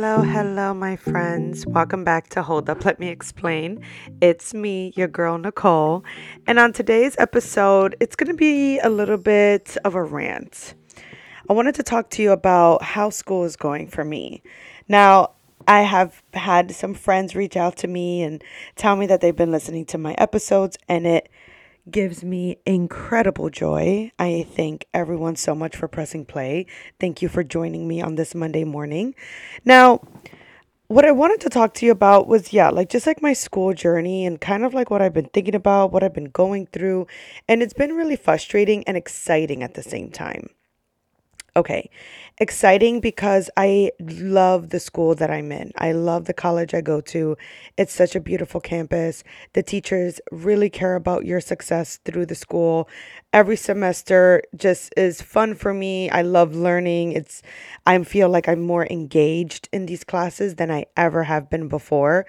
Hello, hello, my friends. Welcome back to Hold Up, Let Me Explain. It's me, your girl, Nicole. And on today's episode, it's going to be a little bit of a rant. I wanted to talk to you about how school is going for me. Now, I have had some friends reach out to me and tell me that they've been listening to my episodes, and it gives me incredible joy. I thank everyone so much for pressing play. Thank you for joining me on this Monday morning. Now, what I wanted to talk to you about was, yeah, like just like my school journey and kind of like what I've been thinking about, what I've been going through. And it's been really frustrating and exciting at the same time. Okay. Exciting because I love the school that I'm in. I love the college I go to. It's such a beautiful campus. The teachers really care about your success through the school. Every semester just is fun for me. I love learning. It's I feel like I'm more engaged in these classes than I ever have been before.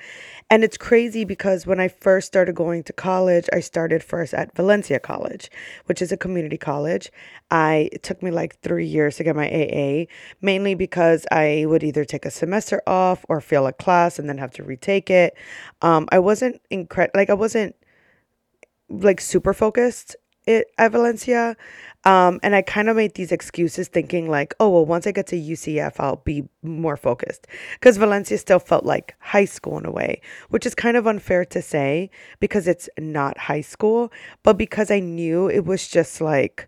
And it's crazy because when I first started going to college, I started first at Valencia College, which is a community college. I it took me like 3 years to get my AA, mainly because I would either take a semester off or fail a class and then have to retake it. Um, I wasn't incredible, like I wasn't like super focused it at Valencia. Um, and I kind of made these excuses thinking like, oh, well, once I get to UCF, I'll be more focused. Because Valencia still felt like high school in a way, which is kind of unfair to say because it's not high school, but because I knew it was just like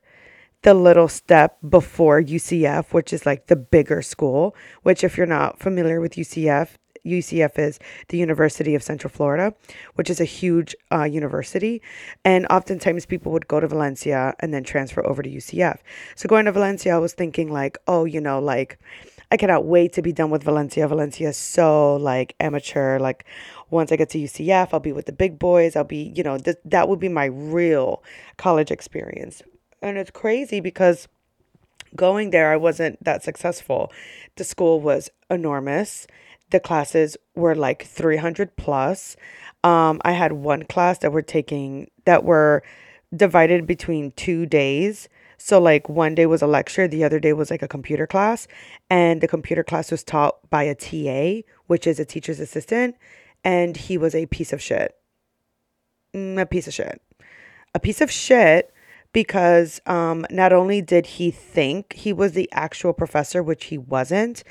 the little step before UCF, which is like the bigger school, which if you're not familiar with UCF, UCF is the University of Central Florida, which is a huge uh, university. And oftentimes people would go to Valencia and then transfer over to UCF. So going to Valencia, I was thinking, like, oh, you know, like, I cannot wait to be done with Valencia. Valencia is so like amateur. Like, once I get to UCF, I'll be with the big boys. I'll be, you know, th- that would be my real college experience. And it's crazy because going there, I wasn't that successful. The school was enormous the classes were like 300 plus. Um, I had one class that were taking that were divided between two days. So like one day was a lecture, the other day was like a computer class, and the computer class was taught by a TA, which is a teacher's assistant, and he was a piece of shit. Mm, a piece of shit. A piece of shit because um, not only did he think he was the actual professor, which he wasn't,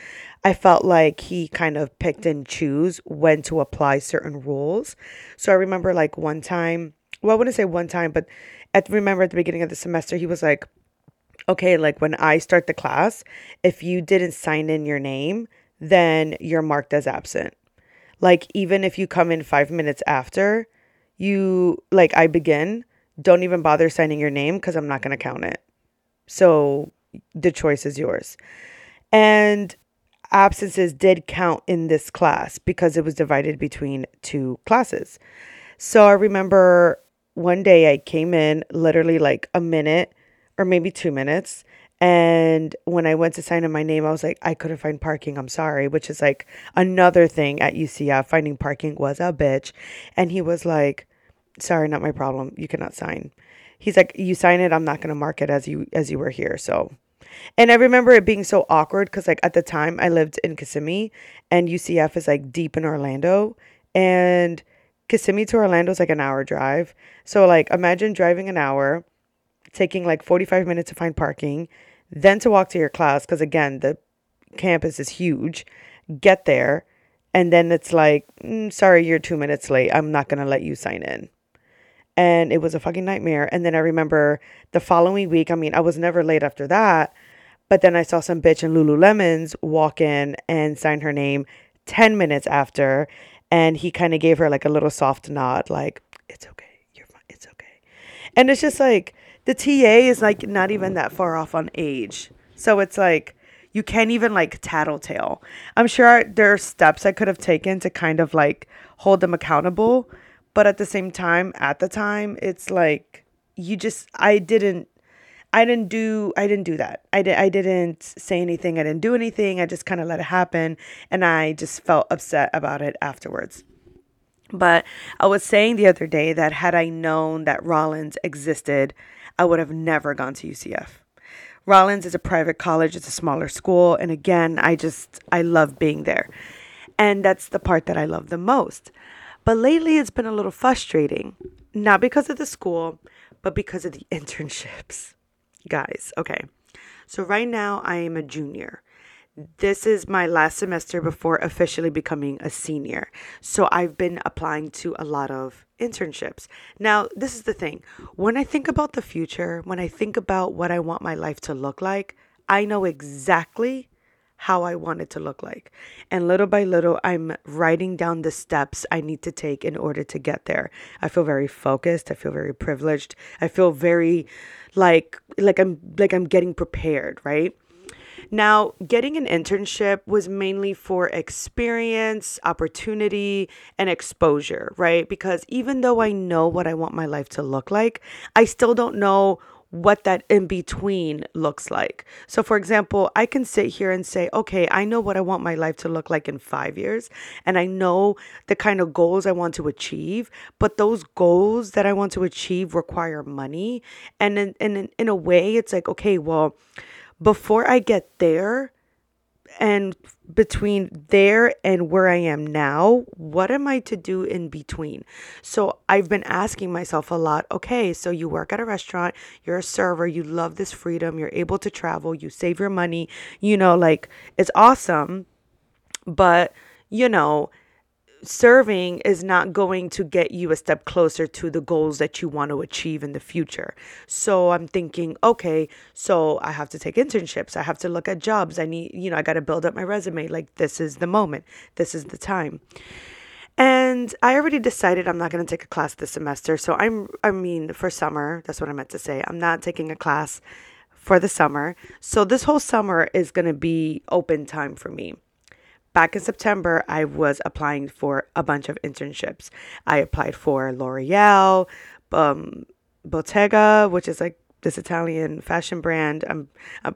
I felt like he kind of picked and choose when to apply certain rules. So I remember like one time, well, I wouldn't say one time, but at remember at the beginning of the semester, he was like, okay, like when I start the class, if you didn't sign in your name, then you're marked as absent. Like even if you come in five minutes after you, like I begin, don't even bother signing your name because I'm not going to count it. So the choice is yours. And absences did count in this class because it was divided between two classes. So I remember one day I came in literally like a minute or maybe two minutes. And when I went to sign in my name, I was like, I couldn't find parking. I'm sorry, which is like another thing at UCF. Finding parking was a bitch. And he was like, sorry, not my problem. You cannot sign. He's like, you sign it. I'm not going to mark it as you, as you were here. So, and I remember it being so awkward because like at the time I lived in Kissimmee and UCF is like deep in Orlando and Kissimmee to Orlando is like an hour drive. So like imagine driving an hour, taking like 45 minutes to find parking, then to walk to your class because again, the campus is huge. Get there and then it's like, mm, sorry, you're 2 minutes late. I'm not going to let you sign in and it was a fucking nightmare. And then I remember the following week, I mean, I was never late after that, but then I saw some bitch in Lululemons walk in and sign her name 10 minutes after. And he kind of gave her like a little soft nod, like, it's okay. You're fine. It's okay. And it's just like the TA is like not even that far off on age. So it's like, you can't even like tattletale. I'm sure there are steps I could have taken to kind of like hold them accountable but at the same time at the time it's like you just i didn't i didn't do i didn't do that i, did, I didn't say anything i didn't do anything i just kind of let it happen and i just felt upset about it afterwards but i was saying the other day that had i known that rollins existed i would have never gone to ucf Rollins is a private college, it's a smaller school. And again, I just, I love being there. And that's the part that I love the most. But lately, it's been a little frustrating, not because of the school, but because of the internships. Guys, okay. So, right now, I am a junior. This is my last semester before officially becoming a senior. So, I've been applying to a lot of internships. Now, this is the thing when I think about the future, when I think about what I want my life to look like, I know exactly how I want it to look like. And little by little, I'm writing down the steps I need to take in order to get there. I feel very focused. I feel very privileged. I feel very like like I'm like I'm getting prepared, right? Now, getting an internship was mainly for experience, opportunity, and exposure, right? Because even though I know what I want my life to look like, I still don't know what that in between looks like. So, for example, I can sit here and say, okay, I know what I want my life to look like in five years, and I know the kind of goals I want to achieve, but those goals that I want to achieve require money. And in, in, in a way, it's like, okay, well, before I get there, and between there and where I am now, what am I to do in between? So I've been asking myself a lot okay, so you work at a restaurant, you're a server, you love this freedom, you're able to travel, you save your money, you know, like it's awesome. But, you know, serving is not going to get you a step closer to the goals that you want to achieve in the future. So I'm thinking, okay, so I have to take internships. I have to look at jobs. I need, you know, I got to build up my resume. Like, this is the moment, this is the time. And I already decided I'm not going to take a class this semester. So I'm, I mean, for summer, that's what I meant to say. I'm not taking a class for the summer. So this whole summer is going to be open time for me back in September, I was applying for a bunch of internships. I applied for L'Oreal, um, Bottega, which is like this Italian fashion brand. I'm,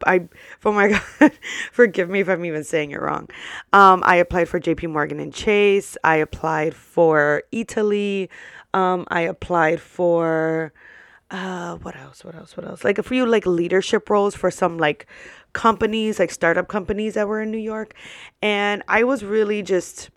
I, oh my God, forgive me if I'm even saying it wrong. Um, I applied for JP Morgan and Chase. I applied for Eataly. Um, I applied for, uh, what else? What else? What else? Like a few like leadership roles for some like companies, like startup companies that were in New York. And I was really just,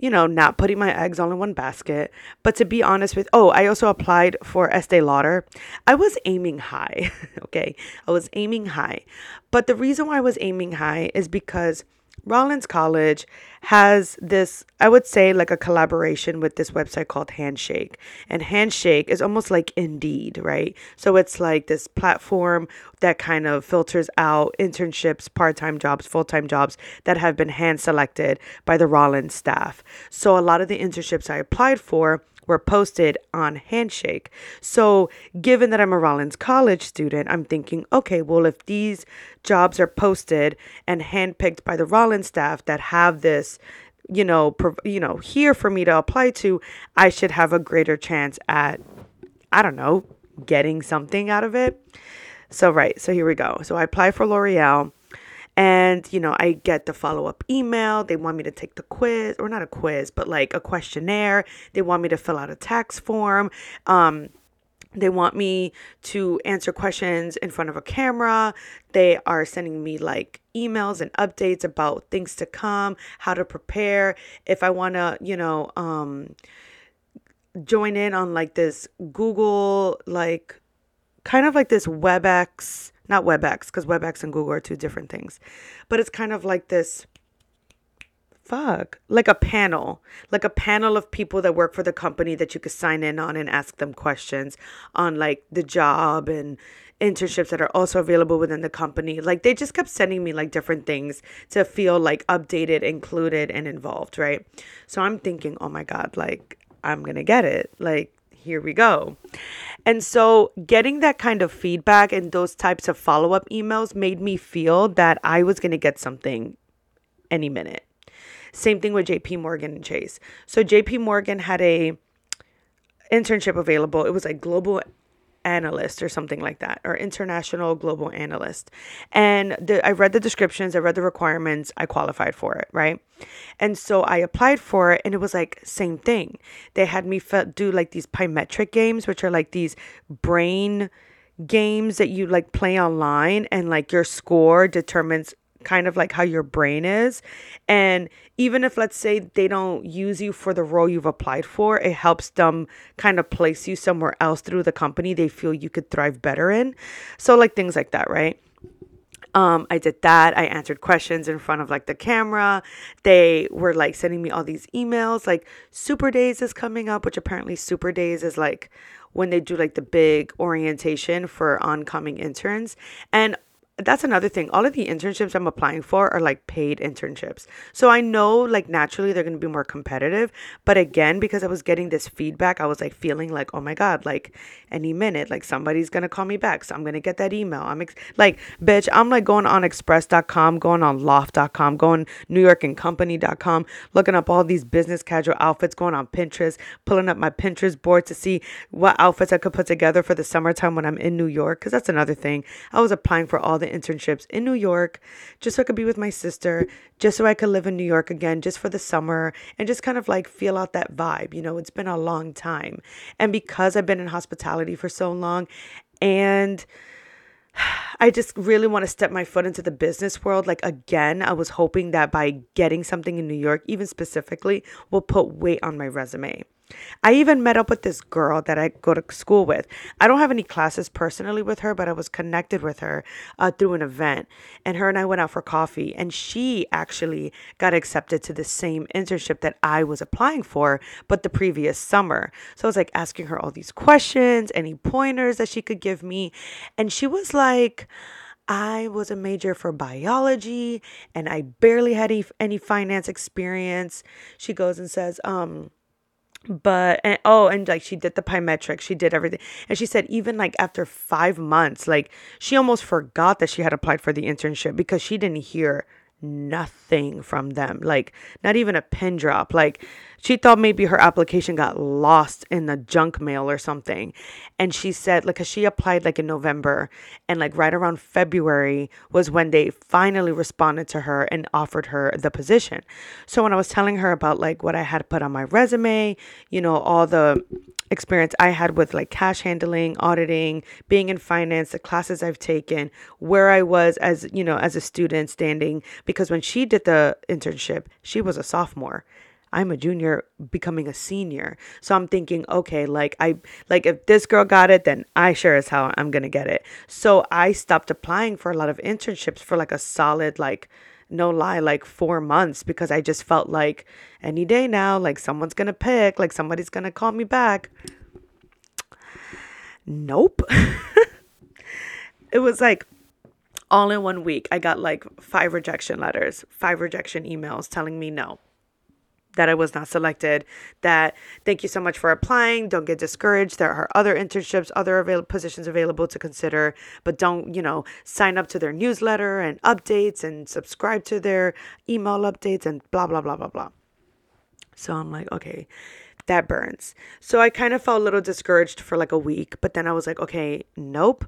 you know, not putting my eggs all in one basket. But to be honest with, oh, I also applied for Estee Lauder. I was aiming high, okay? I was aiming high. But the reason why I was aiming high is because Rollins College has this, I would say, like a collaboration with this website called Handshake. And Handshake is almost like Indeed, right? So it's like this platform that kind of filters out internships, part time jobs, full time jobs that have been hand selected by the Rollins staff. So a lot of the internships I applied for were posted on Handshake. So, given that I'm a Rollins College student, I'm thinking, okay, well, if these jobs are posted and handpicked by the Rollins staff that have this, you know, you know, here for me to apply to, I should have a greater chance at, I don't know, getting something out of it. So, right, so here we go. So, I apply for L'Oreal and, you know, I get the follow up email. They want me to take the quiz, or not a quiz, but like a questionnaire. They want me to fill out a tax form. Um, they want me to answer questions in front of a camera. They are sending me like emails and updates about things to come, how to prepare. If I want to, you know, um, join in on like this Google, like kind of like this WebEx not WebEx, because WebEx and Google are two different things. But it's kind of like this fuck like a panel like a panel of people that work for the company that you could sign in on and ask them questions on like the job and internships that are also available within the company. Like they just kept sending me like different things to feel like updated included and involved right? So i'm thinking oh my god like i'm gonna get it. Like here we go. And so, getting that kind of feedback and those types of follow up emails made me feel that I was going to get something any minute. Same thing with JP Morgan and Chase. So, JP Morgan had a internship available. It was like global analyst or something like that, or international global analyst. And the, I read the descriptions, I read the requirements, I qualified for it, right? And so I applied for it, and it was like same thing. They had me do like these pymetric games, which are like these brain games that you like play online and like your score determines kind of like how your brain is. And even if, let's say, they don't use you for the role you've applied for, it helps them kind of place you somewhere else through the company they feel you could thrive better in. So, like things like that, right? Um, I did that. I answered questions in front of like the camera. They were like sending me all these emails. Like Super Days is coming up, which apparently Super Days is like when they do like the big orientation for oncoming interns. And that's another thing. All of the internships I'm applying for are like paid internships. So I know like naturally they're going to be more competitive. But again, because I was getting this feedback, I was like feeling like, oh my God, like any minute, like somebody's going to call me back. So I'm going to get that email. I'm ex- like, bitch, I'm like going on express.com, going on loft.com, going newyorkandcompany.com, looking up all these business casual outfits, going on Pinterest, pulling up my Pinterest board to see what outfits I could put together for the summertime when I'm in New York. Cause that's another thing. I was applying for all the internships in New York just so I could be with my sister, just so I could live in New York again, just for the summer and just kind of like feel out that vibe. You know, it's been a long time. And because I've been in hospitality for so long and I just really want to step my foot into the business world. Like, again, I was hoping that by getting something in New York, even specifically, will put weight on my resume. I even met up with this girl that I go to school with. I don't have any classes personally with her, but I was connected with her uh, through an event. And her and I went out for coffee, and she actually got accepted to the same internship that I was applying for, but the previous summer. So I was like asking her all these questions, any pointers that she could give me. And she was like, I was a major for biology and I barely had any, any finance experience. She goes and says, um, but and oh and like she did the pymetric she did everything. And she said even like after five months like she almost forgot that she had applied for the internship because she didn't hear nothing from them like not even a pin drop. Like she thought maybe her application got lost in the junk mail or something. And she said like cause she applied like in november and like right around february was when they finally responded to her and offered her the position. So when i was telling her about like what i had put on my resume you know all the experience I had with like cash handling, auditing, being in finance, the classes I've taken, where I was as, you know, as a student standing because when she did the internship, she was a sophomore. I'm a junior becoming a senior. So I'm thinking, okay, like I like if this girl got it, then I sure as hell I'm gonna get it. So I stopped applying for a lot of internships for like a solid like no lie, like four months because I just felt like any day now, like someone's gonna pick, like somebody's gonna call me back. Nope. it was like all in one week. I got like five rejection letters, five rejection emails telling me no that I was not selected. That thank you so much for applying. Don't get discouraged. There are other internships, other avail- positions available to consider, but don't, you know, sign up to their newsletter and updates and subscribe to their email updates and blah, blah, blah, blah, blah. So I'm like, okay, that burns. So I kind of felt a little discouraged for like a week, but then I was like, okay, nope.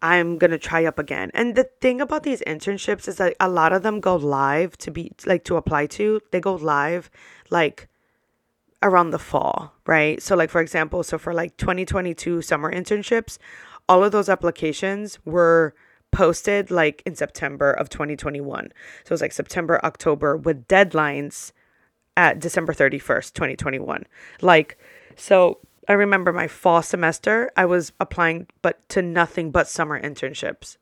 I'm going to try up again. And the thing about these internships is that a lot of them go live to be like to apply to. They go live like around the fall, right? So like for example, so for like 2022 summer internships, all of those applications were posted like in September of 2021. So it was like September, October with deadlines at December 31st, 2021. Like so I remember my fall semester, I was applying but to nothing but summer internships.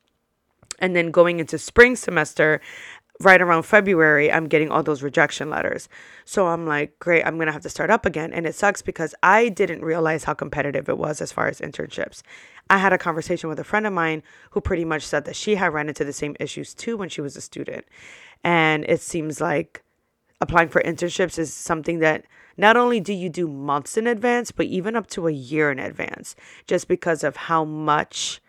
And then going into spring semester, right around February, I'm getting all those rejection letters. So I'm like, great, I'm going to have to start up again. And it sucks because I didn't realize how competitive it was as far as internships. I had a conversation with a friend of mine who pretty much said that she had run into the same issues too when she was a student. And it seems like applying for internships is something that not only do you do months in advance, but even up to a year in advance, just because of how much,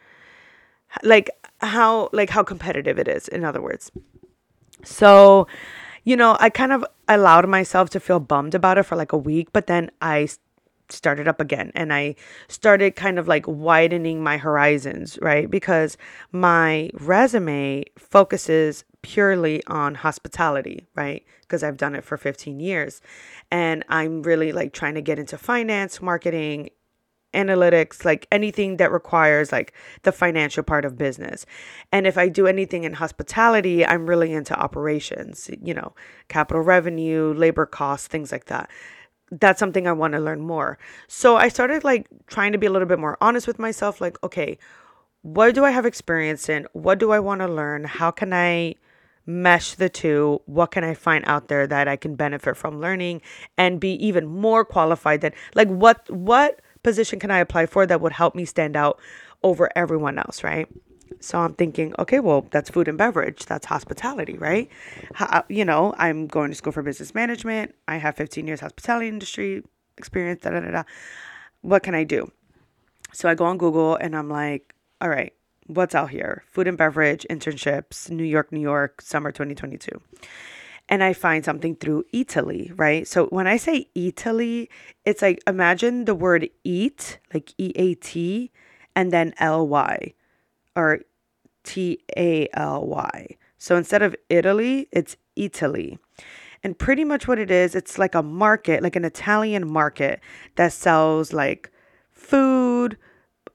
like, how, like, how competitive it is, in other words. So, you know, I kind of allowed myself to feel bummed about it for like a week, but then I started up again and I started kind of like widening my horizons, right? Because my resume focuses purely on hospitality, right? Because I've done it for 15 years. And I'm really like trying to get into finance, marketing, analytics, like anything that requires like the financial part of business. And if I do anything in hospitality, I'm really into operations, you know, capital revenue, labor costs, things like that. That's something I want to learn more. So I started like trying to be a little bit more honest with myself like, okay, what do I have experience in? What do I want to learn? How can I mesh the two what can i find out there that i can benefit from learning and be even more qualified than like what what position can i apply for that would help me stand out over everyone else right so i'm thinking okay well that's food and beverage. That's hospitality right? How, uh, you know i'm going to school for business management. I have 15 years hospitality industry experience da da da da. What can i do? So i go on google and i'm like all right what's out here? Food and beverage internships new york new york summer 2022 and i find something through Eataly, right? So when i say Eataly, it's like imagine the word eat like e-a-t and then l-y or t-a-l-y so instead of italy it's Eataly. and pretty much what it is it's like a market like an italian market that sells like food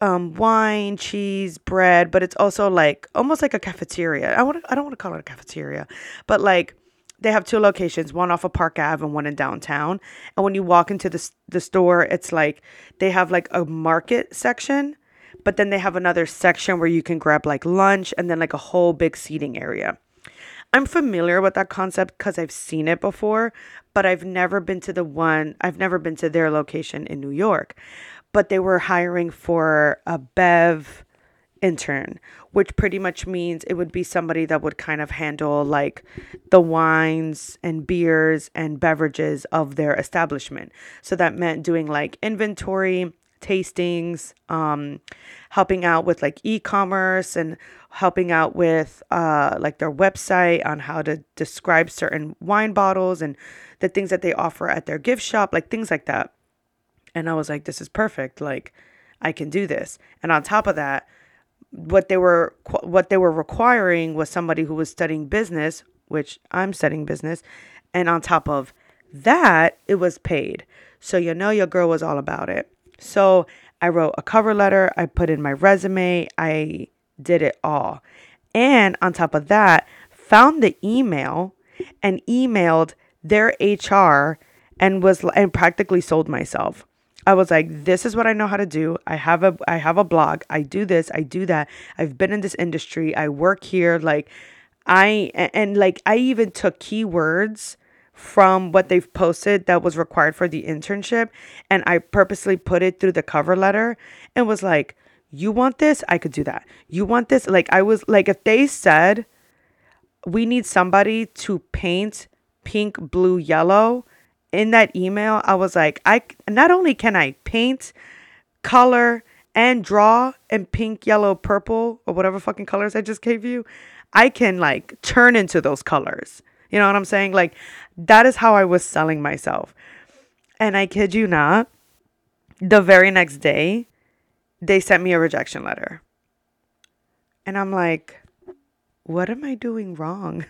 um, wine, cheese, bread, but it's also like almost like a cafeteria. I want I don't want to call it a cafeteria, but like they have two locations, one off of Park Ave and one in downtown. And when you walk into the the store, it's like they have like a market section, but then they have another section where you can grab like lunch and then like a whole big seating area. I'm familiar with that concept because I've seen it before, but I've never been to the one, I've never been to their location in New York but they were hiring for a Bev intern, which pretty much means it would be somebody that would kind of handle like the wines and beers and beverages of their establishment. So that meant doing like inventory, tastings, um, helping out with like e-commerce and helping out with uh, like their website on how to describe certain wine bottles and the things that they offer at their gift shop, like things like that. And I was like, this is perfect. Like, I can do this. And on top of that, what they were what they were requiring was somebody who was studying business, which I'm studying business, and on top of that, it was paid. So you know your girl was all about it. So I wrote a cover letter, I put in my resume, I did it all. And on top of that, found the email and emailed their HR and was and practically sold myself. I was like, this is what I know how to do. I have a I have a blog. I do this, I do that. I've been in this industry. I work here like I and, and like I even took keywords from what they've posted that was required for the internship and I purposely put it through the cover letter and was like, "You want this? I could do that. You want this?" Like I was like if they said we need somebody to paint pink, blue, yellow, in that email, I was like, I not only can I paint, color, and draw in pink, yellow, purple, or whatever fucking colors I just gave you, I can like turn into those colors. You know what I'm saying? Like that is how I was selling myself. And I kid you not, the very next day, they sent me a rejection letter. And I'm like, what am I doing wrong?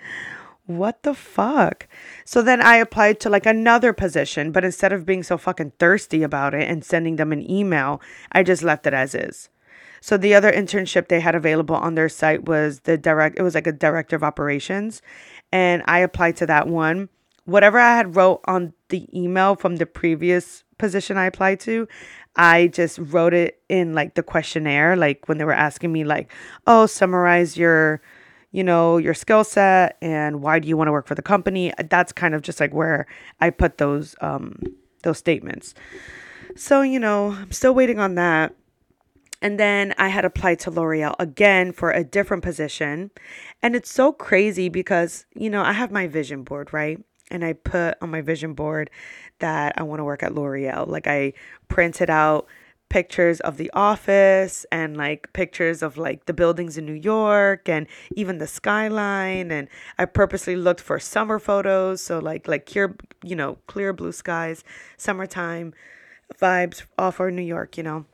what the fuck? So then I applied to like another position, but instead of being so fucking thirsty about it and sending them an email, I just left it as is. So the other internship they had available on their site was the direct it was like a director of operations and I applied to that one. Whatever I had wrote on the email from the previous position I applied to, I just wrote it in like the questionnaire like when they were asking me like, "Oh, summarize your you know, your skill set and why do you want to work for the company. That's kind of just like where I put those um those statements. So, you know, I'm still waiting on that. And then I had applied to L'Oreal again for a different position. And it's so crazy because, you know, I have my vision board, right? And I put on my vision board that I want to work at L'Oreal. Like I printed out pictures of the office and like pictures of like the buildings in New York and even the skyline and I purposely looked for summer photos so like like clear you know clear blue skies summertime vibes all for New York you know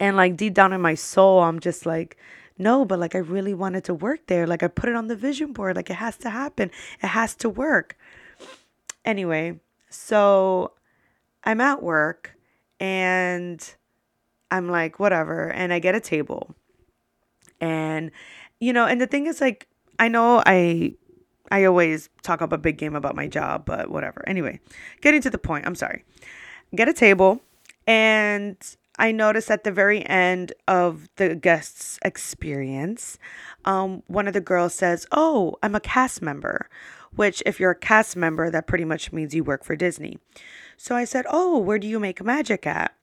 and like deep down in my soul I'm just like no but like I really wanted to work there like I put it on the vision board like it has to happen it has to work anyway so I'm at work And I'm like, whatever. And I get a table. And, you know, and the thing is, like, I know I. I always talk up a big game about my job, but whatever. Anyway, getting to the point, I'm sorry. Get a table, and I noticed at the very end of the guest's experience, um, one of the girls says, Oh, I'm a cast member, which, if you're a cast member, that pretty much means you work for Disney. So I said, Oh, where do you make magic at?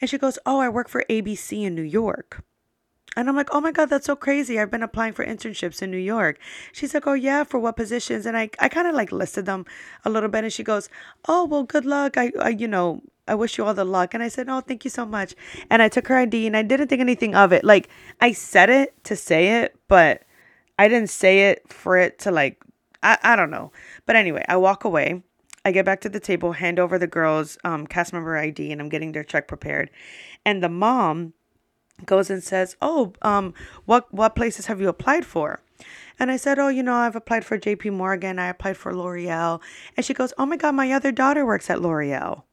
And she goes, Oh, I work for ABC in New York. And I'm like, oh my God, that's so crazy. I've been applying for internships in New York. She's like, oh yeah, for what positions? And I, I kind of like listed them a little bit. And she goes, oh, well, good luck. I, I, you know, I wish you all the luck. And I said, oh, thank you so much. And I took her ID and I didn't think anything of it. Like I said it to say it, but I didn't say it for it to like, I, I don't know. But anyway, I walk away. I get back to the table, hand over the girls' um, cast member ID, and I'm getting their check prepared. And the mom goes and says, "Oh, um, what what places have you applied for?" And I said, "Oh, you know, I've applied for J.P. Morgan. I applied for L'Oreal." And she goes, "Oh my God, my other daughter works at L'Oreal."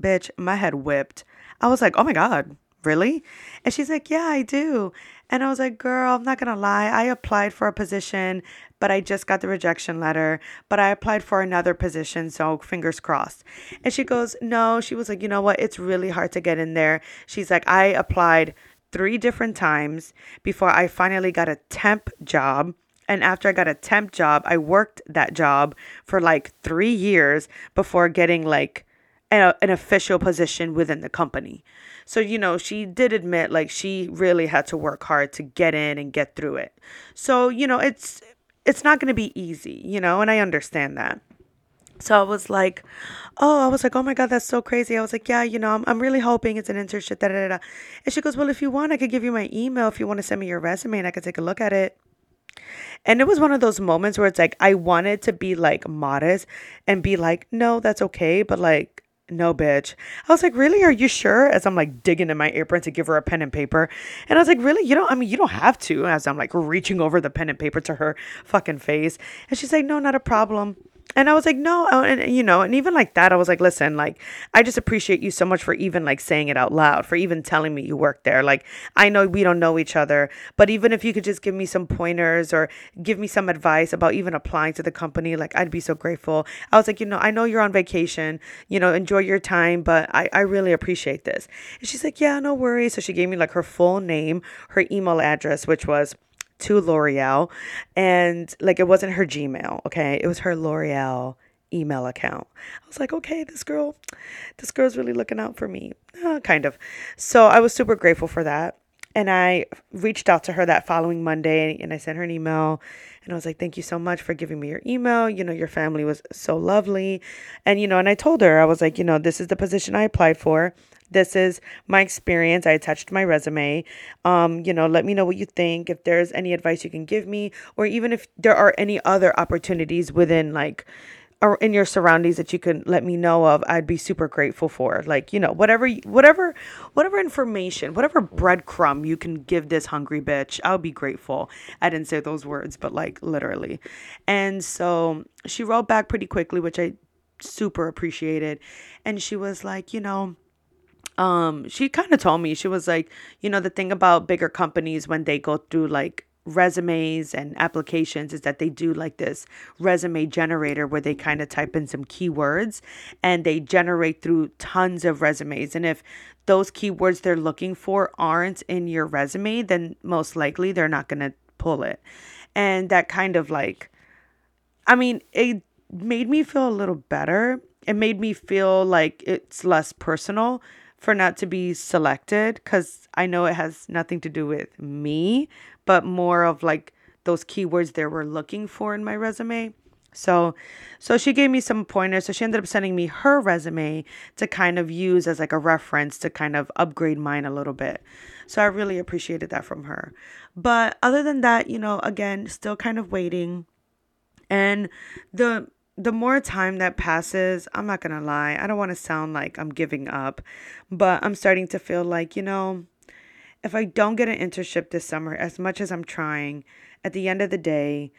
Bitch, my head whipped. I was like, "Oh my God, really?" And she's like, "Yeah, I do." And I was like, "Girl, I'm not gonna lie. I applied for a position but I just got the rejection letter. But I applied for another position, so fingers crossed. And she goes, No, she was like, You know what? It's really hard to get in there. She's like, I applied three different times before I finally got a temp job. And after I got a temp job, I worked that job for like three years before getting like a, an official position within the company. So, you know, she did admit like she really had to work hard to get in and get through it. So, you know, it's it's not going to be easy, you know, and I understand that. So I was like, oh, I was like, oh my God, that's so crazy. I was like, yeah, you know, I'm, I'm really hoping it's an internship. Da, da, da. And she goes, well, if you want, I could give you my email if you want to send me your resume and I could take a look at it. And it was one of those moments where it's like, I wanted to be like modest and be like, no, that's okay. But like, no, bitch. I was like, really? Are you sure? As I'm like digging in my apron to give her a pen and paper. And I was like, really? You don't, I mean, you don't have to. As I'm like reaching over the pen and paper to her fucking face. And she's like, no, not a problem. And I was like, no, uh, and you know, and even like that, I was like, listen, like, I just appreciate you so much for even like saying it out loud, for even telling me you work there. Like, I know we don't know each other, but even if you could just give me some pointers or give me some advice about even applying to the company, like, I'd be so grateful. I was like, you know, I know you're on vacation, you know, enjoy your time, but I, I really appreciate this. And she's like, yeah, no worries. So she gave me like her full name, her email address, which was to L'Oreal and like it wasn't her Gmail, okay? It was her L'Oreal email account. I was like, okay, this girl, this girl's really looking out for me, uh, kind of. So I was super grateful for that. And I reached out to her that following Monday and I sent her an email and I was like, thank you so much for giving me your email. You know, your family was so lovely. And, you know, and I told her, I was like, you know, this is the position I applied for. This is my experience. I attached my resume. Um, you know, let me know what you think. If there's any advice you can give me, or even if there are any other opportunities within like or in your surroundings that you can let me know of i'd be super grateful for like you know whatever whatever whatever information whatever breadcrumb you can give this hungry bitch i'll be grateful i didn't say those words but like literally and so she wrote back pretty quickly which i super appreciated and she was like you know um she kind of told me she was like you know the thing about bigger companies when they go through like resumes and applications is that they do like this resume generator where they kind of type in some keywords and they generate through tons of resumes. And if those keywords they're looking for aren't in your resume then most likely they're not going to pull it. And that kind of like i mean it made me feel a little better. It made me feel like it's less personal for not to be selected because I know it has nothing to do with me, but more of like those keywords they were looking for in my resume. So, so she gave me some pointers. So she ended up sending me her resume to kind of use as like a reference to kind of upgrade mine a little bit. So I really appreciated that from her. But other than that, you know, again, still kind of waiting. And the the more time that passes, I'm not going to lie, I don't want to sound like I'm giving up, but I'm starting to feel like, you know, if I don't get an internship this summer, as much as I'm trying, at the end of the day,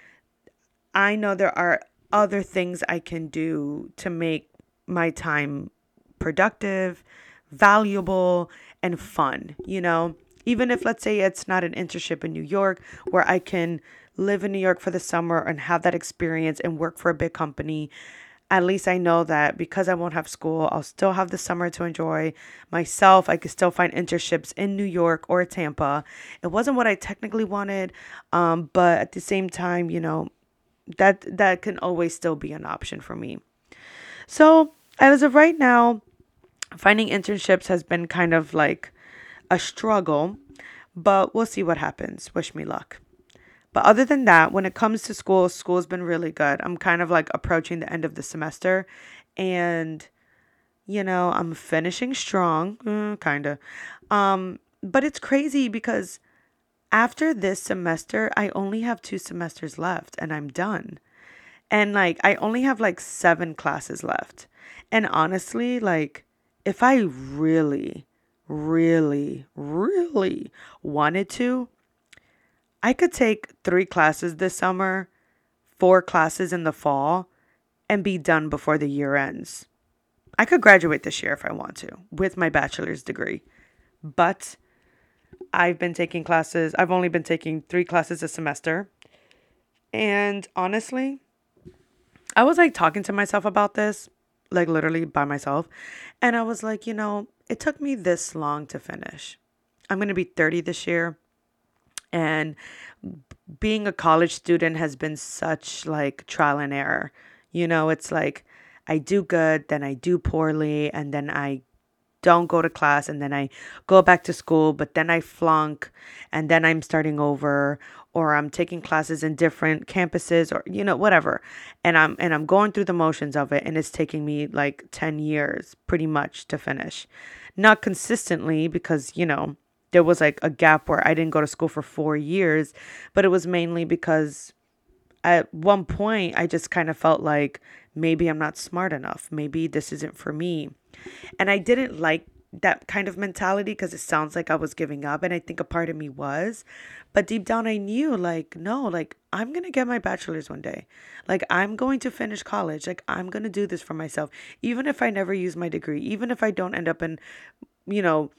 I know there are other things I can do to make my time productive, valuable, and fun, you know? Even if, let's say, it's not an internship in New York where I can live in New York for the summer and have that experience and work for a big company, at least I know that because I won't have school, I'll still have the summer to enjoy myself. I could still find internships in New York or Tampa. It wasn't what I technically wanted, um, but at the same time, you know, that that can always still be an option for me. So as of right now, finding internships has been kind of like a struggle, but we'll see what happens. Wish me luck. But other than that, when it comes to school, school's been really good. I'm kind of like approaching the end of the semester and you know, I'm finishing strong, uh, kind of. Um, but it's crazy because after this semester, I only have two semesters left and I'm done. And like, I only have like seven classes left. And honestly, like, if I really, really, really wanted to, I could take three classes this summer, four classes in the fall, and be done before the year ends. I could graduate this year if I want to with my bachelor's degree. But I've been taking classes, I've only been taking three classes a semester. And honestly, I was like talking to myself about this, like literally by myself. And I was like, you know, it took me this long to finish. I'm going to be 30 this year and being a college student has been such like trial and error. You know it's like i do good then i do poorly and then i don't go to class and then i go back to school but then i flunk and then i'm starting over or i'm taking classes in different campuses or you know whatever. And i'm and i'm going through the motions of it and it's taking me like 10 years pretty much to finish. Not consistently because you know there was like a gap where I didn't go to school for four years, but it was mainly because at one point I just kind of felt like maybe I'm not smart enough. Maybe this isn't for me. And I didn't like that kind of mentality because it sounds like I was giving up. And I think a part of me was. But deep down, I knew like, no, like I'm going to get my bachelor's one day. Like I'm going to finish college. Like I'm going to do this for myself. Even if I never use my degree, even if I don't end up in, you know,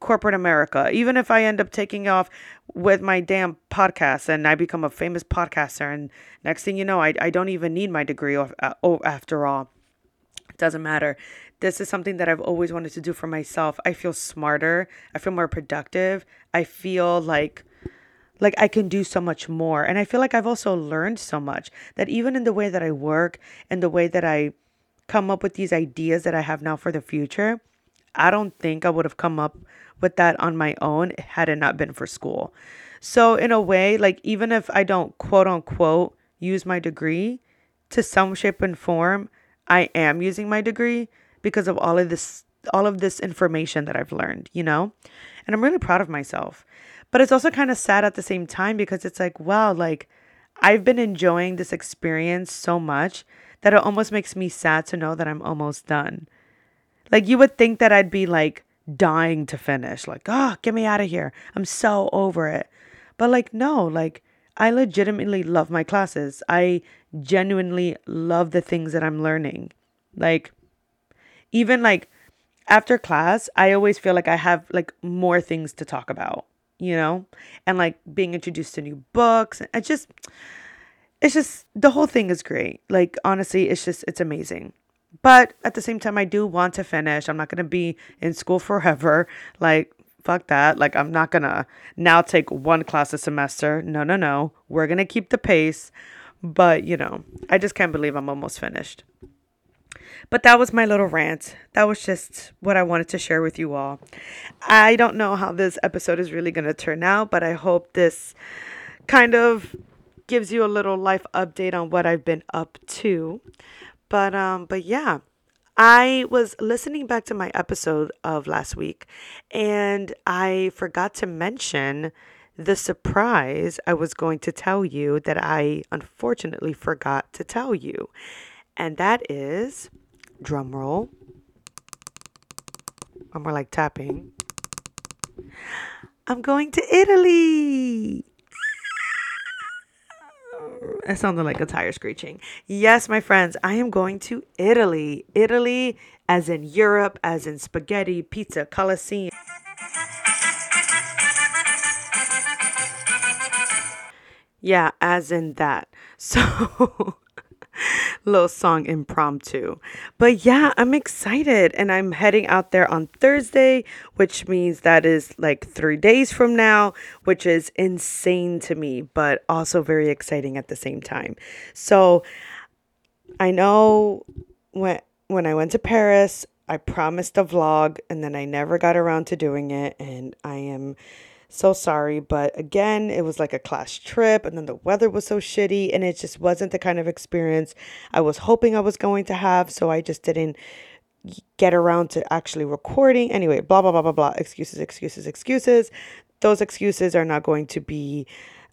corporate America. Even if I end up taking off with my damn podcast and I become a famous podcaster, and next thing you know, I, I don't even need my degree of, uh, after all. It doesn't matter. This is something that I've always wanted to do for myself. I feel smarter. I feel more productive. I feel like like I can do so much more. And I feel like I've also learned so much that even in the way that I work and the way that I come up with these ideas that I have now for the future, I don't think I would have come up with that on my own had it not been for school. So, in a way, like even if I don't quote unquote use my degree to some shape and form, I am using my degree because of all of this all of this information that I've learned, you know? And I'm really proud of myself. But it's also kind of sad at the same time because it's like, wow, like I've been enjoying this experience so much that it almost makes me sad to know that I'm almost done. Like you would think that I'd be like dying to finish, like, oh, get me out of here. I'm so over it. But like, no, like I legitimately love my classes. I genuinely love the things that I'm learning. Like, even like after class, I always feel like I have like more things to talk about, you know? And like being introduced to new books. It's just, it's just, the whole thing is great. Like, honestly, it's just, it's amazing. But at the same time, I do want to finish. I'm not going to be in school forever. Like, fuck that. Like, I'm not going to now take one class a semester. No, no, no. We're going to keep the pace. But, you know, I just can't believe I'm almost finished. But that was my little rant. That was just what I wanted to share with you all. I don't know how this episode is really going to turn out, but I hope this kind of gives you a little life update on what I've been up to. But um but yeah, I was listening back to my episode of last week and I forgot to mention the surprise I was going to tell you that I unfortunately forgot to tell you. And that is drum roll. Or more like tapping. I'm going to Italy. That sounded like a tire screeching. Yes, my friends, I am going to Italy. Italy, as in Europe, as in spaghetti, pizza, Colosseum. Yeah, as in that. So little song impromptu. But yeah, I'm excited and I'm heading out there on Thursday, which means that is like 3 days from now, which is insane to me, but also very exciting at the same time. So I know when when I went to Paris, I promised a vlog and then I never got around to doing it and I am so sorry, but again, it was like a class trip, and then the weather was so shitty, and it just wasn't the kind of experience I was hoping I was going to have. So I just didn't get around to actually recording. Anyway, blah, blah, blah, blah, blah. Excuses, excuses, excuses. Those excuses are not going to be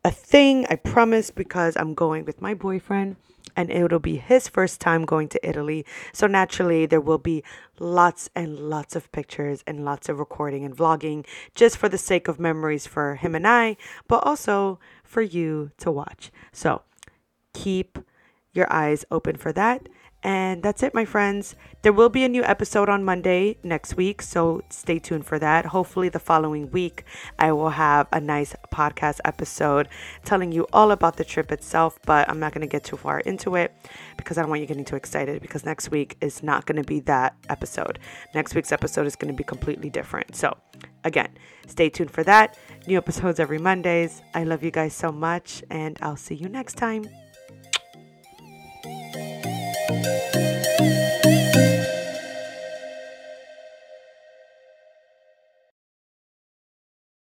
a thing, I promise, because I'm going with my boyfriend and it'll be his first time going to Italy. So naturally, there will be lots and lots of pictures and lots of recording and vlogging just for the sake of memories for him and I, but also for you to watch. So keep your eyes open for that. And that's it, my friends. There will be a new episode on Monday next week, so stay tuned for that. Hopefully, the following week, I will have a nice podcast episode telling you all about the trip itself, but I'm not going to get too far into it because I don't want you getting too excited because next week is not going to be that episode. Next week's episode is going to be completely different. So, again, stay tuned for that. New episodes every Mondays. I love you guys so much, and I'll see you next time.